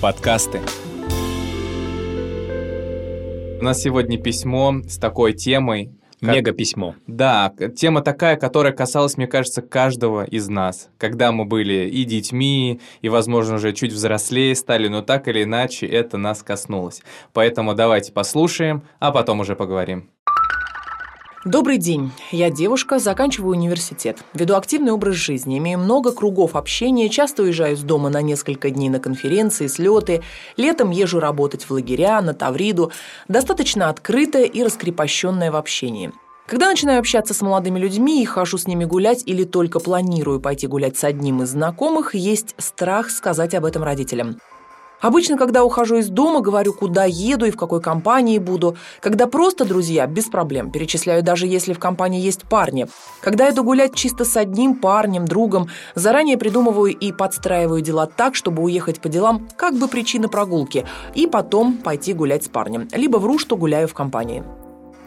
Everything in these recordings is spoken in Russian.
Подкасты. У нас сегодня письмо с такой темой. Как... Мега письмо. Да, тема такая, которая касалась, мне кажется, каждого из нас. Когда мы были и детьми, и, возможно, уже чуть взрослее стали, но так или иначе это нас коснулось. Поэтому давайте послушаем, а потом уже поговорим. Добрый день. Я девушка, заканчиваю университет. Веду активный образ жизни, имею много кругов общения, часто уезжаю из дома на несколько дней на конференции, слеты. Летом езжу работать в лагеря, на Тавриду. Достаточно открытая и раскрепощенная в общении. Когда начинаю общаться с молодыми людьми и хожу с ними гулять или только планирую пойти гулять с одним из знакомых, есть страх сказать об этом родителям. Обычно, когда ухожу из дома, говорю, куда еду и в какой компании буду. Когда просто друзья, без проблем. Перечисляю даже если в компании есть парни. Когда иду гулять чисто с одним парнем, другом, заранее придумываю и подстраиваю дела так, чтобы уехать по делам, как бы причина прогулки, и потом пойти гулять с парнем. Либо вру, что гуляю в компании.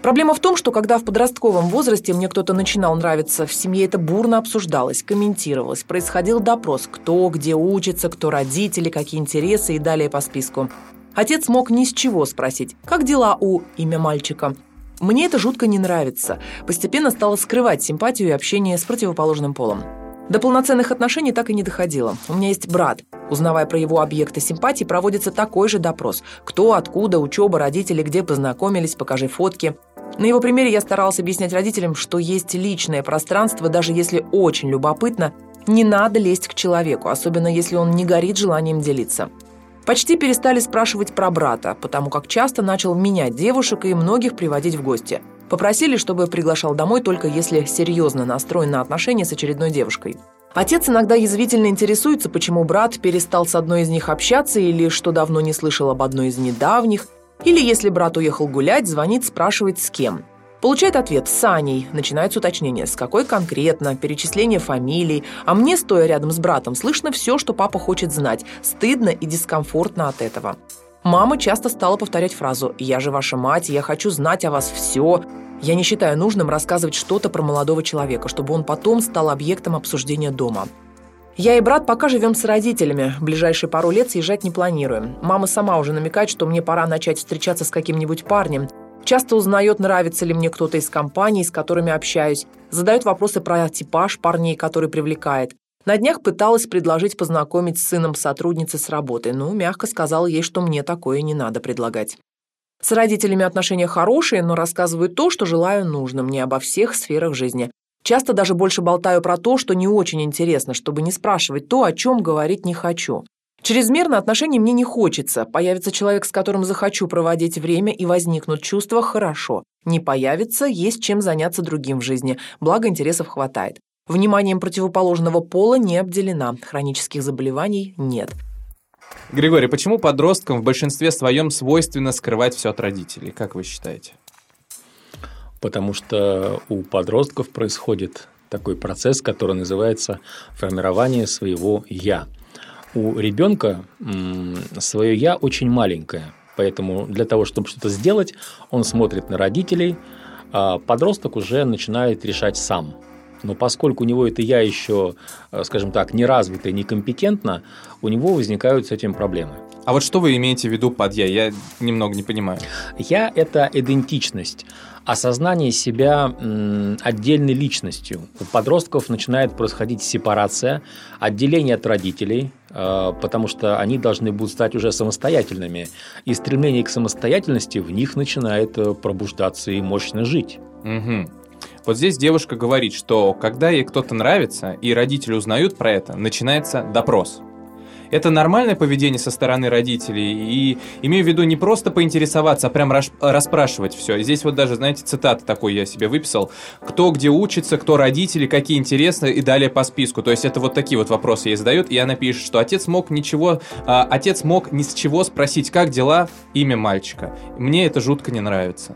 Проблема в том, что когда в подростковом возрасте мне кто-то начинал нравиться, в семье это бурно обсуждалось, комментировалось, происходил допрос, кто где учится, кто родители, какие интересы и далее по списку. Отец мог ни с чего спросить, как дела у имя мальчика. Мне это жутко не нравится. Постепенно стала скрывать симпатию и общение с противоположным полом. До полноценных отношений так и не доходило. У меня есть брат. Узнавая про его объекты симпатии, проводится такой же допрос. Кто, откуда, учеба, родители, где познакомились, покажи фотки. На его примере я старалась объяснять родителям, что есть личное пространство, даже если очень любопытно, не надо лезть к человеку, особенно если он не горит желанием делиться. Почти перестали спрашивать про брата, потому как часто начал менять девушек и многих приводить в гости. Попросили, чтобы приглашал домой только если серьезно настроен на отношения с очередной девушкой. Отец иногда язвительно интересуется, почему брат перестал с одной из них общаться или что давно не слышал об одной из недавних, или если брат уехал гулять, звонит, спрашивает с кем. Получает ответ «с Аней». Начинается уточнение, с какой конкретно, перечисление фамилий. А мне, стоя рядом с братом, слышно все, что папа хочет знать. Стыдно и дискомфортно от этого. Мама часто стала повторять фразу «Я же ваша мать, я хочу знать о вас все». Я не считаю нужным рассказывать что-то про молодого человека, чтобы он потом стал объектом обсуждения дома. Я и брат пока живем с родителями. Ближайшие пару лет съезжать не планируем. Мама сама уже намекает, что мне пора начать встречаться с каким-нибудь парнем. Часто узнает, нравится ли мне кто-то из компаний, с которыми общаюсь. Задает вопросы про типаж парней, который привлекает. На днях пыталась предложить познакомить с сыном сотрудницы с работы, но мягко сказала ей, что мне такое не надо предлагать. С родителями отношения хорошие, но рассказываю то, что желаю нужным, не обо всех сферах жизни. Часто даже больше болтаю про то, что не очень интересно, чтобы не спрашивать то, о чем говорить не хочу. Чрезмерно отношений мне не хочется. Появится человек, с которым захочу проводить время и возникнут чувства – хорошо. Не появится – есть чем заняться другим в жизни, благо интересов хватает. Вниманием противоположного пола не обделена, хронических заболеваний нет. Григорий, почему подросткам в большинстве своем свойственно скрывать все от родителей, как вы считаете? потому что у подростков происходит такой процесс, который называется формирование своего «я». У ребенка свое «я» очень маленькое, поэтому для того, чтобы что-то сделать, он смотрит на родителей, а подросток уже начинает решать сам. Но поскольку у него это «я» еще, э, скажем так, не развито и некомпетентно, у него возникают с этим проблемы. А вот что вы имеете в виду под «я»? Я немного не понимаю. «Я» – это идентичность осознание себя отдельной личностью. У подростков начинает происходить сепарация, отделение от родителей, э, потому что они должны будут стать уже самостоятельными. И стремление к самостоятельности в них начинает э, пробуждаться и мощно жить. Угу. Вот здесь девушка говорит, что когда ей кто-то нравится, и родители узнают про это, начинается допрос – Это нормальное поведение со стороны родителей? И имею в виду не просто поинтересоваться, а прям расспрашивать все. Здесь вот даже, знаете, цитата такой я себе выписал. Кто где учится, кто родители, какие интересны и далее по списку. То есть это вот такие вот вопросы ей задают, и она пишет, что отец мог ничего, а, отец мог ни с чего спросить, как дела, имя мальчика. Мне это жутко не нравится.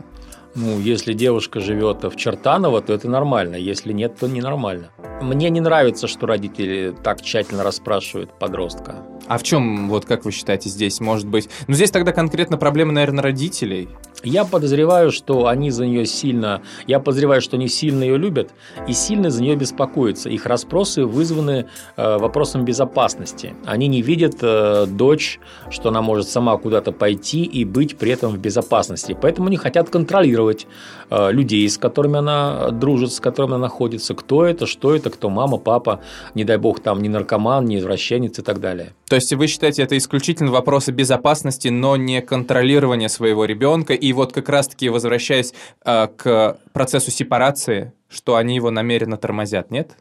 Ну, если девушка живет в Чертаново, то это нормально. Если нет, то ненормально. Мне не нравится, что родители так тщательно расспрашивают подростка. А в чем, вот как вы считаете, здесь может быть? Ну, здесь тогда конкретно проблема, наверное, родителей. Я подозреваю, что они за нее сильно, я подозреваю, что они сильно ее любят и сильно за нее беспокоятся. Их расспросы вызваны э, вопросом безопасности. Они не видят э, дочь, что она может сама куда-то пойти и быть при этом в безопасности. Поэтому они хотят контролировать э, людей, с которыми она дружит, с которыми она находится, кто это, что это, кто мама, папа, не дай бог там не наркоман, не извращенец и так далее. То есть вы считаете, это исключительно вопросы безопасности, но не контролирования своего ребенка и вот как раз-таки возвращаясь э, к процессу сепарации, что они его намеренно тормозят, нет?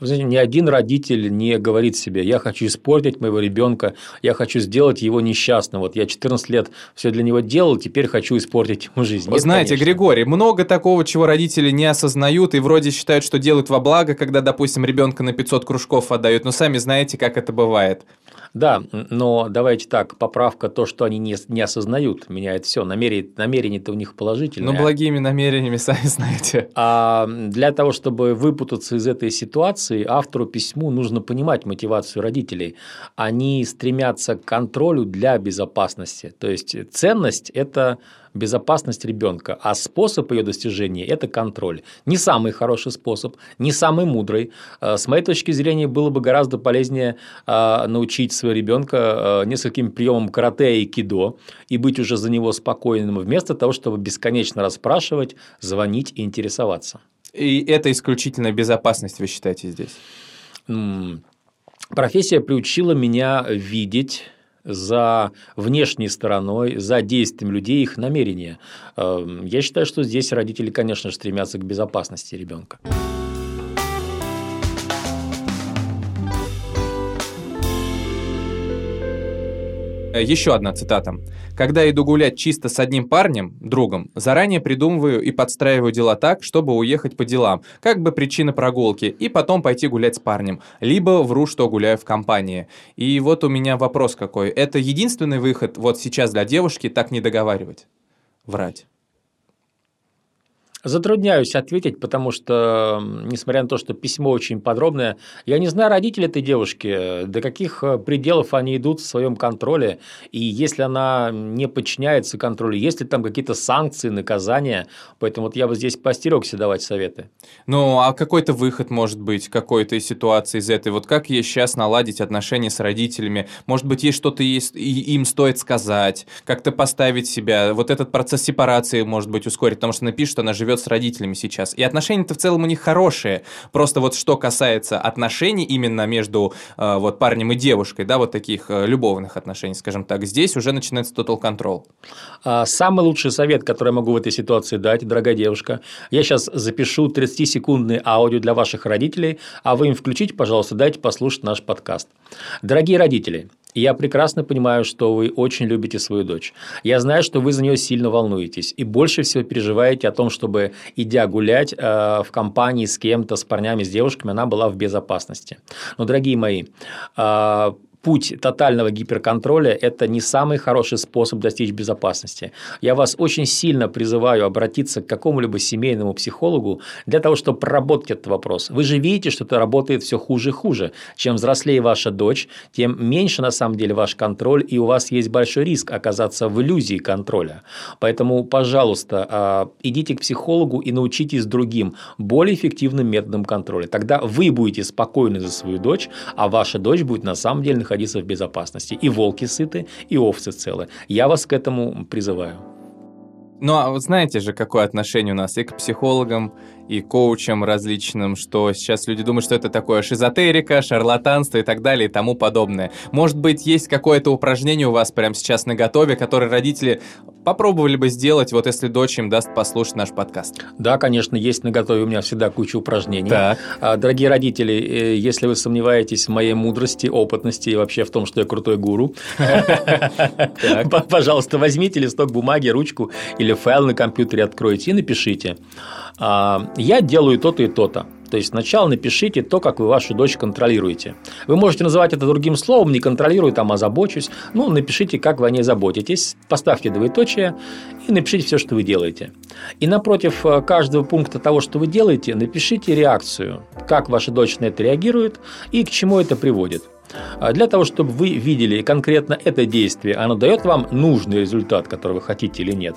Вы знаете, ни один родитель не говорит себе, я хочу испортить моего ребенка, я хочу сделать его несчастным. Вот я 14 лет все для него делал, теперь хочу испортить ему жизнь. Нет, Знаете, конечно. Григорий, много такого, чего родители не осознают и вроде считают, что делают во благо, когда, допустим, ребенка на 500 кружков отдают, но сами знаете, как это бывает. Да, но давайте так, поправка, то, что они не, не осознают, меняет все. Намерение, намерение-то у них положительное. Ну, благими намерениями, сами знаете. А для того, чтобы выпутаться из этой ситуации, автору письму нужно понимать мотивацию родителей. Они стремятся к контролю для безопасности. То есть ценность – это безопасность ребенка, а способ ее достижения – это контроль. Не самый хороший способ, не самый мудрый. Э, с моей точки зрения, было бы гораздо полезнее э, научить своего ребенка э, нескольким приемам карате и кидо и быть уже за него спокойным, вместо того, чтобы бесконечно расспрашивать, звонить и интересоваться. И это исключительно безопасность, вы считаете, здесь? Профессия приучила меня видеть за внешней стороной, за действием людей, их намерения. Эм, я считаю, что здесь родители, конечно же, стремятся к безопасности ребенка. Еще одна цитата. «Когда иду гулять чисто с одним парнем, другом, заранее придумываю и подстраиваю дела так, чтобы уехать по делам, как бы причина прогулки, и потом пойти гулять с парнем. Либо вру, что гуляю в компании». И вот у меня вопрос какой. Это единственный выход вот сейчас для девушки так не договаривать? Врать. Затрудняюсь ответить, потому что, несмотря на то, что письмо очень подробное, я не знаю родителей этой девушки, до каких э, пределов они идут в своем контроле, и если она не подчиняется контролю, есть ли там какие-то санкции, наказания, поэтому вот я бы здесь постерегся давать советы. Ну, а какой-то выход может быть какой-то из ситуации из этой? Вот как ей сейчас наладить отношения с родителями? Может быть, ей что-то есть, им стоит сказать, как-то поставить себя, вот этот процесс сепарации, может быть, ускорить, потому что она пишет, что она живет живет с родителями сейчас. И отношения-то в целом у них хорошие. Просто вот что касается отношений именно между э, вот парнем и девушкой, да, вот таких э, любовных отношений, скажем так, здесь уже начинается total control. А, самый лучший совет, который я могу в этой ситуации дать, дорогая девушка, я сейчас запишу 30-секундный аудио для ваших родителей, а вы им включите, пожалуйста, дайте послушать наш подкаст. Дорогие родители, я прекрасно понимаю, что вы очень любите свою дочь. Я знаю, что вы за нее сильно волнуетесь и больше всего переживаете о том, чтобы, идя гулять э, в компании с кем-то, с парнями, с девушками, она была в безопасности. Но, дорогие мои, э, путь тотального гиперконтроля – это не самый хороший способ достичь безопасности. Я вас очень сильно призываю обратиться к какому-либо семейному психологу для того, чтобы проработать этот вопрос. Вы же видите, что это работает все хуже и хуже. Чем взрослее ваша дочь, тем меньше на самом деле ваш контроль, и у вас есть большой риск оказаться в иллюзии контроля. Поэтому, пожалуйста, а, идите к психологу и научитесь другим, более эффективным методом контроля. Тогда вы будете спокойны за свою дочь, а ваша дочь будет на самом деле находиться в безопасности. И волки сыты, и овцы целы. Я вас к этому призываю. Ну, а вот знаете же, какое отношение у нас и к психологам, и коучам различным, что сейчас люди думают, что это такое шизотерика, шарлатанство и так далее и тому подобное. Может быть, есть какое-то упражнение у вас прямо сейчас на готове, которое родители попробовали бы сделать, вот если дочь им даст послушать наш подкаст? Да, конечно, есть на готове у меня всегда куча упражнений. Так. А, Дорогие родители, э, если вы сомневаетесь в моей мудрости, опытности и вообще в том, что я крутой гуру, пожалуйста, возьмите листок бумаги, ручку или файл на компьютере откройте и напишите. Я делаю то-то и то-то. То есть сначала напишите то, как вы вашу дочь контролируете. Вы можете называть это другим словом, не контролирую, там, озабочусь. Ну, напишите, как вы о ней заботитесь, поставьте двоеточие и напишите все, что вы делаете. И напротив э, каждого пункта того, что вы делаете, напишите реакцию, как ваша дочь на это реагирует и к чему это приводит. А Для того, чтобы вы видели конкретно это действие, оно дает вам нужный результат, который вы хотите или нет.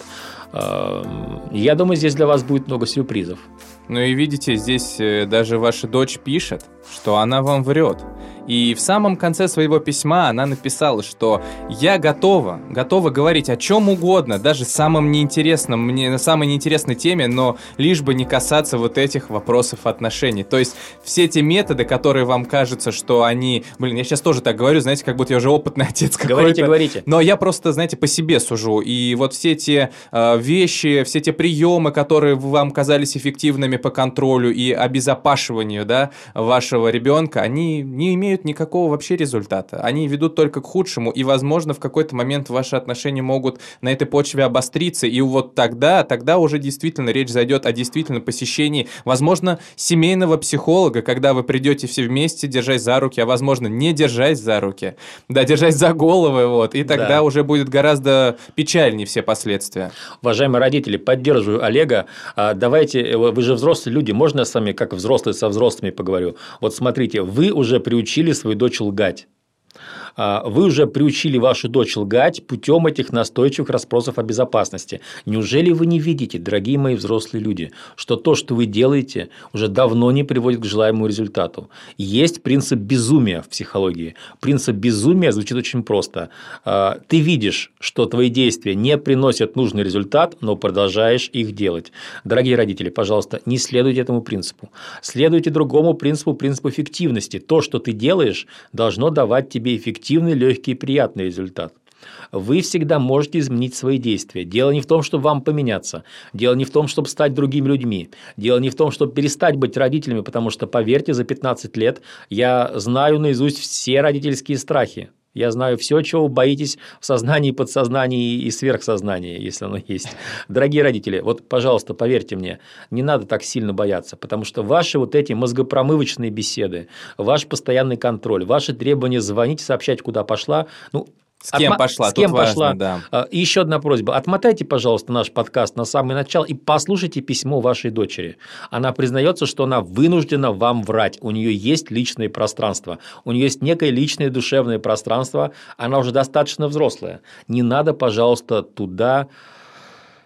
Я думаю, здесь для вас будет много сюрпризов. Ну и видите, здесь э, даже ваша дочь пишет, что она вам врет. И в самом конце своего письма она написала, что я готова, готова говорить о чем угодно, даже самом неинтересном, мне на самой неинтересной теме, но лишь бы не касаться вот этих вопросов отношений. То есть все те методы, которые вам кажутся, что они... Блин, я сейчас тоже так говорю, знаете, как будто я уже опытный отец какой-то. Говорите, говорите. Но я просто, знаете, по себе сужу. И вот все те э, вещи, все те приемы, которые вам казались эффективными по контролю и обезопашиванию да, вашего ребенка, они не имеют никакого вообще результата. Они ведут только к худшему. И, возможно, в какой-то момент ваши отношения могут на этой почве обостриться. И вот тогда, тогда уже действительно речь зайдет о действительно посещении, возможно, семейного психолога, когда вы придете все вместе, держась за руки, а возможно, не держась за руки, да, держась за головы, вот, и тогда Да. уже будет гораздо печальнее все последствия. Уважаемые родители, поддерживаю Олега. А, Давайте, э, вы же взрослые люди, можно с вами как взрослые со взрослыми поговорю? Вот смотрите, вы уже приучили свою дочь лгать. А, Вы уже приучили вашу дочь лгать путем этих настойчивых расспросов о безопасности. Неужели вы не видите, дорогие мои взрослые люди, что то, что вы делаете, уже давно не приводит к желаемому результату? Есть принцип безумия в психологии. Принцип безумия звучит очень просто. А, Ты видишь, что твои действия не приносят нужный результат, но продолжаешь их делать. Дорогие родители, пожалуйста, не следуйте этому принципу. Следуйте другому принципу, принципу эффективности. То, что ты делаешь, должно давать тебе эффективный, легкий и приятный результат. Вы всегда можете изменить свои действия. Дело не в том, чтобы вам поменяться. Дело не в том, чтобы стать другими людьми. Дело не в том, чтобы перестать быть родителями, потому что, поверьте, за 15 лет я знаю наизусть все родительские страхи. Я знаю все, чего вы боитесь в сознании, подсознании и сверхсознании, если оно есть. Дорогие родители, вот, пожалуйста, поверьте мне, не надо так сильно бояться, потому что ваши вот эти мозгопромывочные беседы, ваш постоянный контроль, ваши требования звонить, сообщать, куда пошла, ну, С кем Отма- пошла? С кем Тут важно, пошла? да. А, И еще одна просьба. Отмотайте, пожалуйста, наш подкаст на самое начало и послушайте письмо вашей дочери. Она признается, что она вынуждена вам врать. У нее есть личное пространство. У нее есть некое личное душевное пространство. Она уже достаточно взрослая. Не надо, пожалуйста, туда...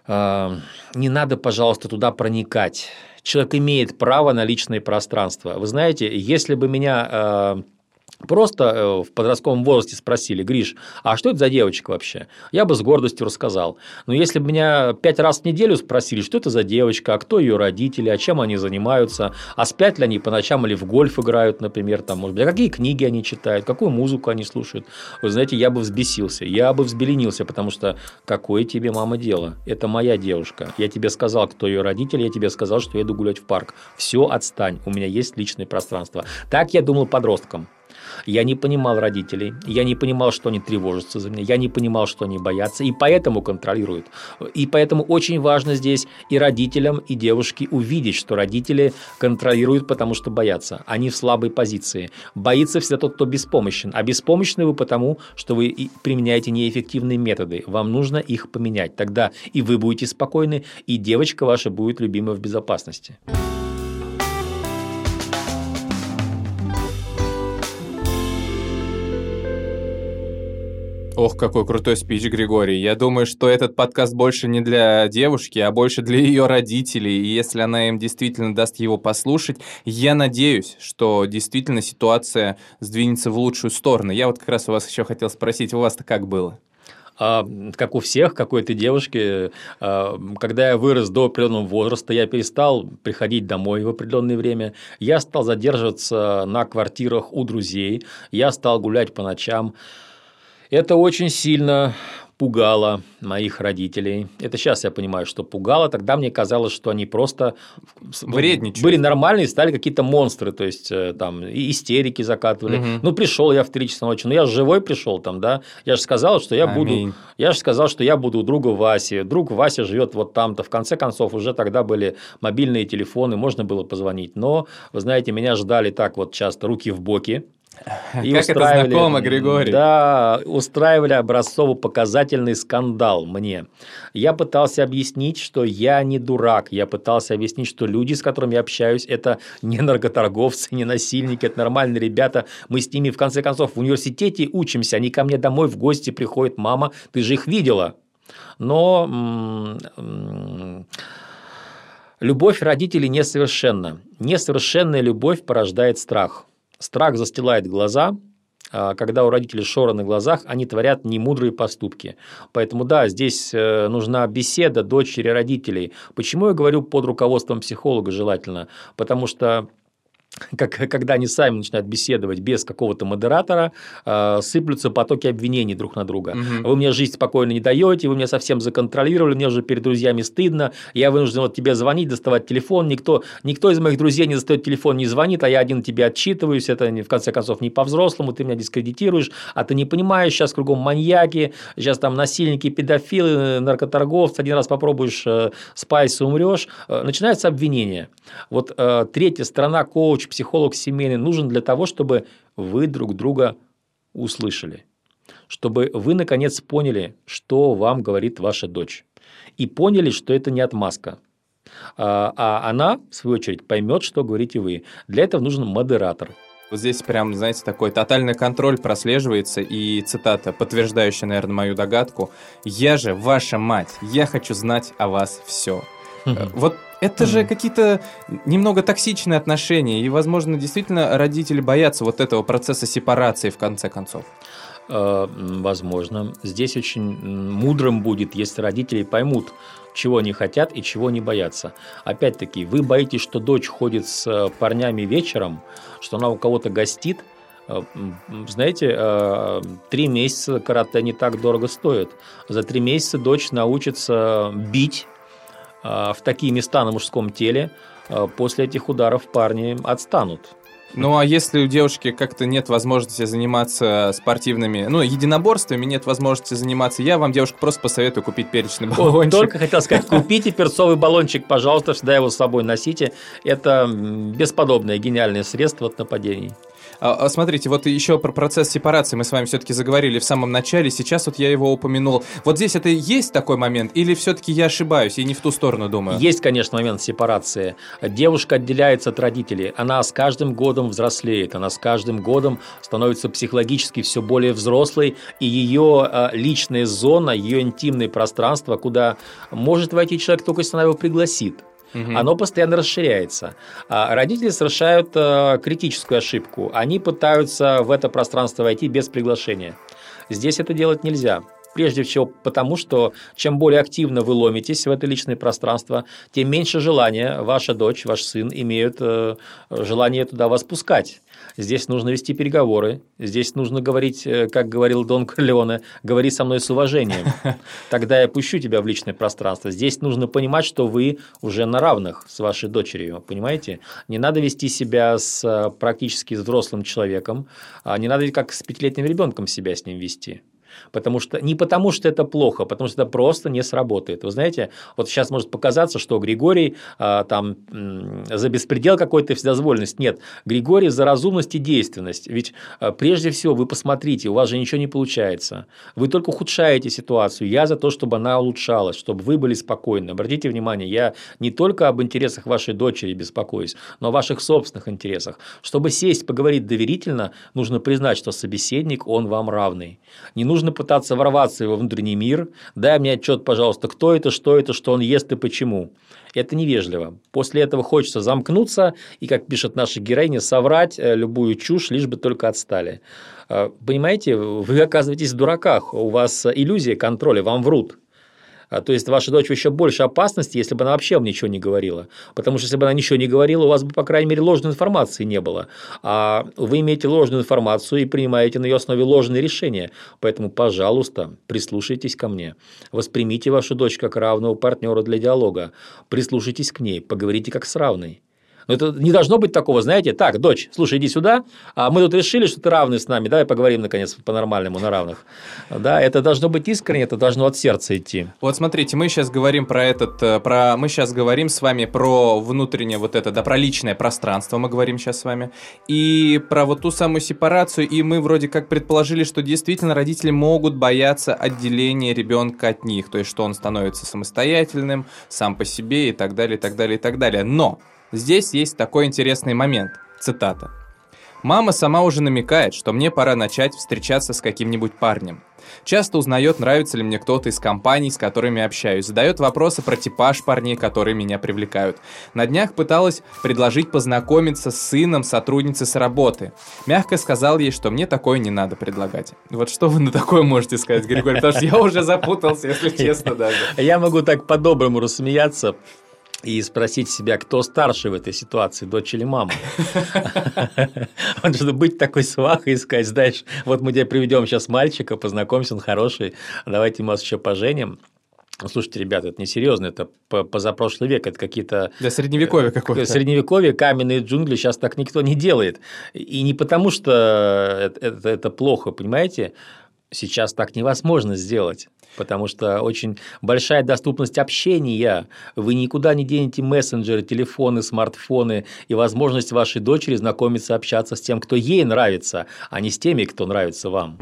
э, Не надо, пожалуйста, туда проникать. Человек имеет право на личное пространство. Вы знаете, если бы меня э, Просто э, в подростковом возрасте спросили, Гриш, а что это за девочка вообще? Я бы с гордостью рассказал. Но если бы меня пять раз в неделю спросили, что это за девочка, а кто ее родители, а чем они занимаются, а спят ли они по ночам или в гольф играют, например, там, может быть, а какие книги они читают, какую музыку они слушают, вы знаете, я бы взбесился, я бы взбеленился, потому что какое тебе, мама, дело? Это моя девушка. Я тебе сказал, кто ее родители, я тебе сказал, что я иду гулять в парк. Все, отстань, у меня есть личное пространство. Так я думал подросткам. Я не понимал родителей, я не понимал, что они тревожатся за меня, я не понимал, что они боятся, и поэтому контролируют. И поэтому очень важно здесь и родителям, и девушке увидеть, что родители контролируют, потому что боятся. Они в слабой позиции. Боится всегда тот, кто беспомощен. А беспомощны вы потому, что вы применяете неэффективные методы. Вам нужно их поменять. Тогда и вы будете спокойны, и девочка ваша будет любима в безопасности. Ох, какой крутой спич, Григорий. Я думаю, что этот подкаст больше не для девушки, а больше для ее родителей. И если она им действительно даст его послушать, я надеюсь, что действительно ситуация сдвинется в лучшую сторону. Я вот как раз у вас еще хотел спросить, у вас-то как было? А, как у всех, какой-то девушки, а, когда я вырос до определенного возраста, я перестал приходить домой в определенное время, я стал задерживаться на квартирах у друзей, я стал гулять по ночам. Это очень сильно пугало моих родителей. Это сейчас я понимаю, что пугало. Тогда мне казалось, что они просто Вредничают. были нормальные, стали какие-то монстры, то есть э, там и истерики закатывали. Угу. Ну пришел я в 3 часа ночи, ну я же живой пришел там, да. Я же сказал, что я Аминь. буду, я же сказал, что я буду у друга Васи. Друг Вася живет вот там-то. В конце концов уже тогда были мобильные телефоны, можно было позвонить. Но вы знаете, меня ждали так вот часто руки в боки. И как это знакомо, Григорий. Да, устраивали образцово-показательный скандал мне. Я пытался объяснить, что я не дурак. Я пытался объяснить, что люди, с которыми я общаюсь, это не наркоторговцы, не насильники, это нормальные ребята. Мы с ними, в конце концов, в университете учимся. Они ко мне домой в гости приходят. Мама, ты же их видела. Но любовь родителей несовершенна. Несовершенная любовь порождает страх. Страх застилает глаза, а когда у родителей шора на глазах, они творят немудрые поступки. Поэтому да, здесь э, нужна беседа дочери родителей. Почему я говорю под руководством психолога желательно? Потому что как, когда они сами начинают беседовать без какого-то модератора, э, сыплются потоки обвинений друг на друга. Угу. Вы мне жизнь спокойно не даете, вы меня совсем законтролировали, мне уже перед друзьями стыдно, я вынужден вот тебе звонить, доставать телефон, никто, никто из моих друзей не достает телефон, не звонит, а я один тебе отчитываюсь, это в конце концов не по-взрослому, ты меня дискредитируешь, а ты не понимаешь, сейчас кругом маньяки, сейчас там насильники, педофилы, наркоторговцы, один раз попробуешь э, спайс, умрешь, э, начинается обвинение. Вот э, третья сторона коуч, психолог семейный нужен для того, чтобы вы друг друга услышали, чтобы вы наконец поняли, что вам говорит ваша дочь, и поняли, что это не отмазка, а, а она, в свою очередь, поймет, что говорите вы. Для этого нужен модератор. Вот здесь прям, знаете, такой тотальный контроль прослеживается, и цитата, подтверждающая, наверное, мою догадку. «Я же ваша мать, я хочу знать о вас все». Вот это же какие-то немного токсичные отношения, и, возможно, действительно родители боятся вот этого процесса сепарации в конце концов. Э, возможно. Здесь очень мудрым будет, если родители поймут, чего они хотят и чего они боятся. Опять-таки, вы боитесь, что дочь ходит с парнями вечером, что она у кого-то гостит, э, знаете, э, три месяца карате не так дорого стоит. За три месяца дочь научится бить в такие места на мужском теле, а, после этих ударов парни отстанут. Ну а если у девушки как-то нет возможности заниматься спортивными, ну, единоборствами, нет возможности заниматься, я вам, девушка, просто посоветую купить перечный баллончик. Только хотел сказать, купите перцовый баллончик, пожалуйста, всегда его с собой носите. Это бесподобное гениальное средство от нападений. А, а, смотрите, вот еще про процесс сепарации мы с вами все-таки заговорили в самом начале, сейчас вот я его упомянул. Вот здесь это есть такой момент, или все-таки я ошибаюсь и не в ту сторону думаю? Есть, конечно, момент сепарации. Девушка отделяется от родителей, она с каждым годом взрослеет, она с каждым годом становится психологически все более взрослой, и ее а, личная зона, ее интимное пространство, куда может войти человек только если она его пригласит угу. оно постоянно расширяется. А родители совершают э, критическую ошибку. Они пытаются в это пространство войти без приглашения. Здесь это делать нельзя. Прежде всего потому, что чем более активно вы ломитесь в это личное пространство, тем меньше желания ваша дочь, ваш сын имеют э, желание туда вас пускать. Здесь нужно вести переговоры, здесь нужно говорить, э, как говорил Дон Корлеоне, говори со мной с уважением. Тогда я пущу тебя в личное пространство. Здесь нужно понимать, что вы уже на равных с вашей дочерью, понимаете? Не надо вести себя с э, практически взрослым человеком, а не надо как с пятилетним ребенком себя с ним вести. Потому что, не потому что это плохо, а потому что это просто не сработает. Вы знаете, вот сейчас может показаться, что Григорий а, там за беспредел какой-то вседозволенность. Нет, Григорий за разумность и действенность. Ведь а, прежде всего вы посмотрите, у вас же ничего не получается. Вы только ухудшаете ситуацию. Я за то, чтобы она улучшалась, чтобы вы были спокойны. Обратите внимание, я не только об интересах вашей дочери беспокоюсь, но о ваших собственных интересах. Чтобы сесть, поговорить доверительно, нужно признать, что собеседник, он вам равный. Не нужно нужно пытаться ворваться в его внутренний мир. Дай мне отчет, пожалуйста, кто это, что это, что он ест и почему. Это невежливо. После этого хочется замкнуться и, как пишет наша героиня, соврать э, любую чушь, лишь бы только отстали. Э, понимаете, вы оказываетесь в дураках, у вас иллюзия контроля, вам врут. А, то есть ваша дочь еще больше опасности, если бы она вообще вам ничего не говорила. Потому что если бы она ничего не говорила, у вас бы, по крайней мере, ложной информации не было. А вы имеете ложную информацию и принимаете на ее основе ложные решения. Поэтому, пожалуйста, прислушайтесь ко мне. Воспримите вашу дочь как равного партнера для диалога. Прислушайтесь к ней, поговорите как с равной. Но это не должно быть такого, знаете, так, дочь, слушай, иди сюда, а мы тут решили, что ты равный с нами, давай поговорим, наконец, по-нормальному, на равных. Да, это должно быть искренне, это должно от сердца идти. Вот смотрите, мы сейчас говорим про этот, э, про, мы сейчас говорим с вами про внутреннее вот это, да, про личное пространство мы говорим сейчас с вами, и про вот ту самую сепарацию, и мы вроде как предположили, что действительно родители могут бояться отделения ребенка от них, то есть что он становится самостоятельным, сам по себе и так далее, и так далее, и так далее. Но Здесь есть такой интересный момент. Цитата. Мама сама уже намекает, что мне пора начать встречаться с каким-нибудь парнем. Часто узнает, нравится ли мне кто-то из компаний, с которыми общаюсь. Задает вопросы про типаж парней, которые меня привлекают. На днях пыталась предложить познакомиться с сыном сотрудницы с работы. Мягко сказал ей, что мне такое не надо предлагать. Вот что вы на такое можете сказать, Григорий? Потому что я уже запутался, если честно даже. Я могу так по-доброму рассмеяться, и спросить себя, кто старше в этой ситуации, дочь или мама. Он что быть такой свахой и сказать, знаешь, вот мы тебе приведем сейчас мальчика, познакомься, он хороший, давайте мы вас еще поженим. Слушайте, ребята, это несерьезно, это позапрошлый век, это какие-то... Да, средневековье какое-то. Средневековье, каменные джунгли, сейчас так никто не делает. И не потому, что это, это, это плохо, понимаете, сейчас так невозможно сделать потому что очень большая доступность общения. Вы никуда не денете мессенджеры, телефоны, смартфоны и возможность вашей дочери знакомиться, общаться с тем, кто ей нравится, а не с теми, кто нравится вам.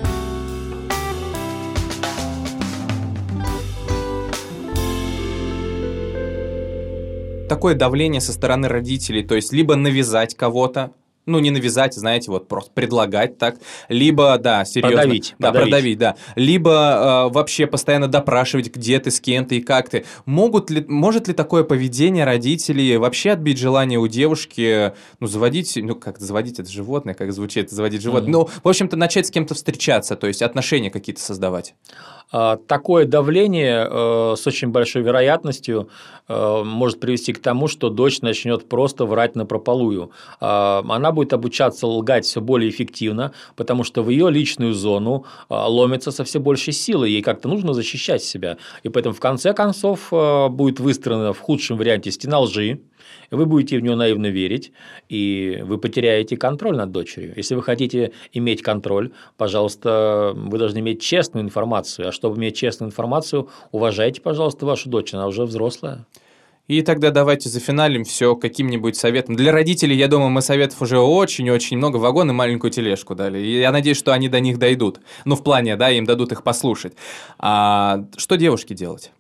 такое давление со стороны родителей, то есть либо навязать кого-то, ну, не навязать, знаете, вот просто предлагать так, либо, да, серьезно. Продавить. Да, продавить, продавить да. Либо э, вообще постоянно допрашивать, где ты, с кем ты и как ты. Могут ли, может ли такое поведение родителей вообще отбить желание у девушки, ну, заводить, ну, как заводить это животное, как звучит, заводить животное, mm-hmm. ну, в общем-то, начать с кем-то встречаться, то есть отношения какие-то создавать? А, такое давление э, с очень большой вероятностью э, может привести к тому, что дочь начнет просто врать на прополую. А, она будет обучаться лгать все более эффективно, потому что в ее личную зону а, ломится со все большей силой, ей как-то нужно защищать себя. И поэтому в конце концов э, будет выстроена в худшем варианте стена лжи, вы будете в нее наивно верить, и вы потеряете контроль над дочерью. Если вы хотите иметь контроль, пожалуйста, вы должны иметь честную информацию. А чтобы иметь честную информацию, уважайте, пожалуйста, вашу дочь, она уже взрослая. И тогда давайте зафиналим все каким-нибудь советом. Для родителей, я думаю, мы советов уже очень-очень много. Вагон и маленькую тележку дали. И я надеюсь, что они до них дойдут. Ну, в плане, да, им дадут их послушать. А что девушке делать?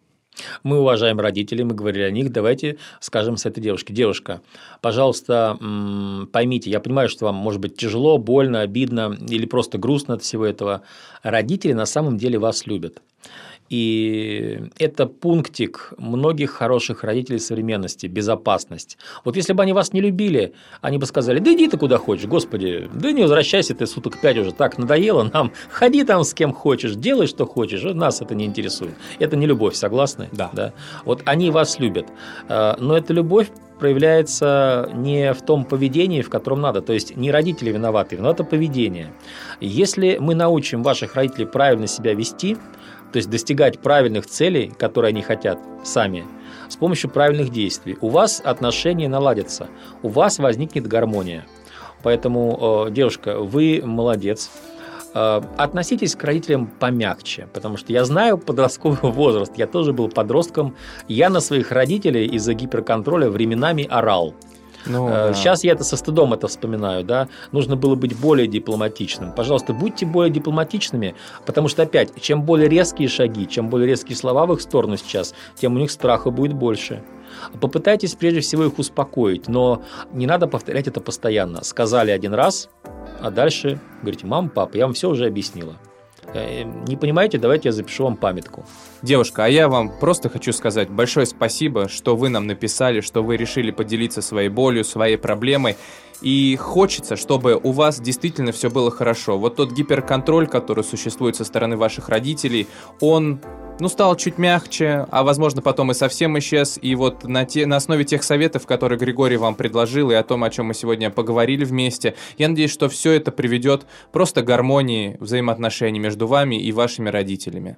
Мы уважаем родителей, мы говорили о них, давайте скажем с этой девушки. Девушка, пожалуйста, поймите, я понимаю, что вам может быть тяжело, больно, обидно или просто грустно от всего этого. Родители на самом деле вас любят. И это пунктик многих хороших родителей современности – безопасность. Вот если бы они вас не любили, они бы сказали, да иди ты куда хочешь, господи, да не возвращайся ты суток пять уже, так надоело нам, ходи там с кем хочешь, делай что хочешь, нас это не интересует. Это не любовь, согласны? Да. да? Вот они вас любят, а, но эта любовь проявляется не в том поведении, в котором надо. То есть не родители виноваты, но это поведение. Если мы научим ваших родителей правильно себя вести, то есть достигать правильных целей, которые они хотят сами, с помощью правильных действий. У вас отношения наладятся, у вас возникнет гармония. Поэтому, э, девушка, вы молодец. Э, относитесь к родителям помягче, потому что я знаю подростковый возраст, я тоже был подростком, я на своих родителей из-за гиперконтроля временами орал. Ну, э, да. Сейчас я это со стыдом это вспоминаю, да. Нужно было быть более дипломатичным. Пожалуйста, будьте более дипломатичными, потому что опять, чем более резкие шаги, чем более резкие слова в их сторону сейчас, тем у них страха будет больше. Попытайтесь прежде всего их успокоить, но не надо повторять это постоянно. Сказали один раз, а дальше говорите, мама, папа, я вам все уже объяснила. Э, не понимаете, давайте я запишу вам памятку. Девушка, а я вам просто хочу сказать большое спасибо, что вы нам написали, что вы решили поделиться своей болью, своей проблемой. И хочется, чтобы у вас действительно все было хорошо. Вот тот гиперконтроль, который существует со стороны ваших родителей, он ну, стал чуть мягче, а возможно потом и совсем исчез. И вот на, те, на основе тех советов, которые Григорий вам предложил, и о том, о чем мы сегодня поговорили вместе, я надеюсь, что все это приведет просто к гармонии взаимоотношений между вами и вашими родителями.